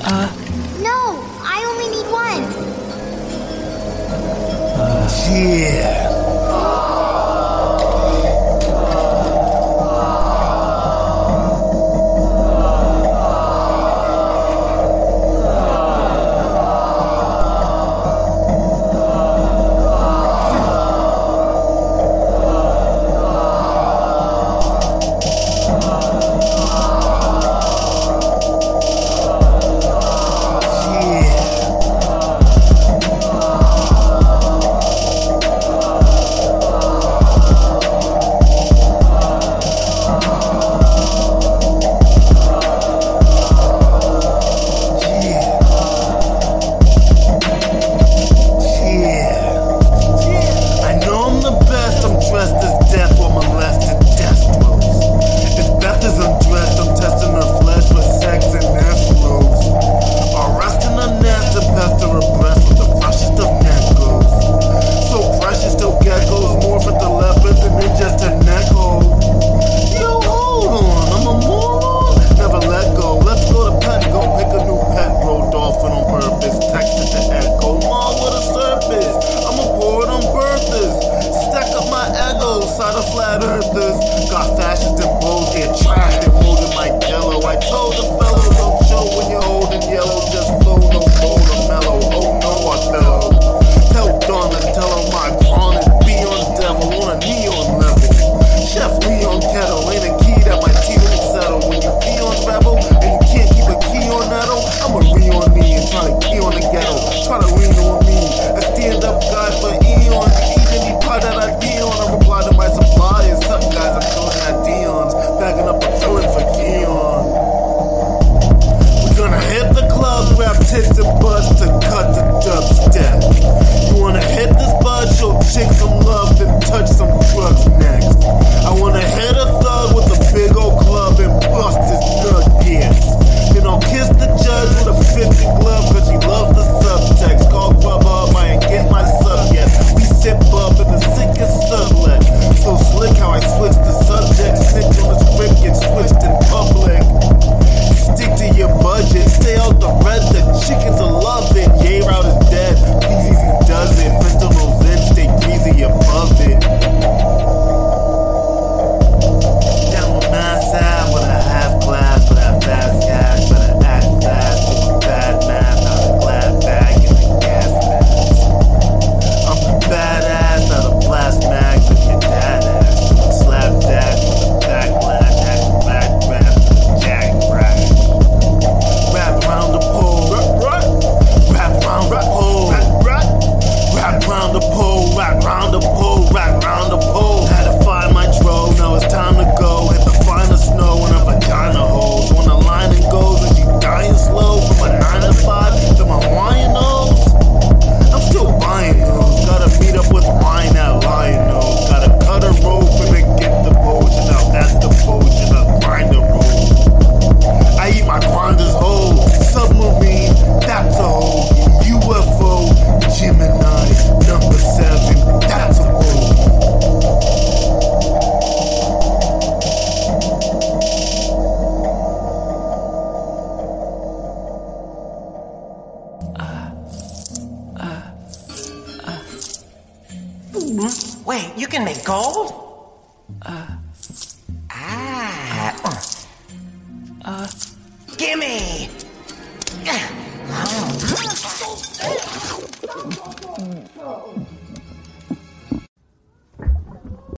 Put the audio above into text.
Uh. No, I only need one. Uh, yeah. Wait, you can make gold? ah. Uh. Gimme!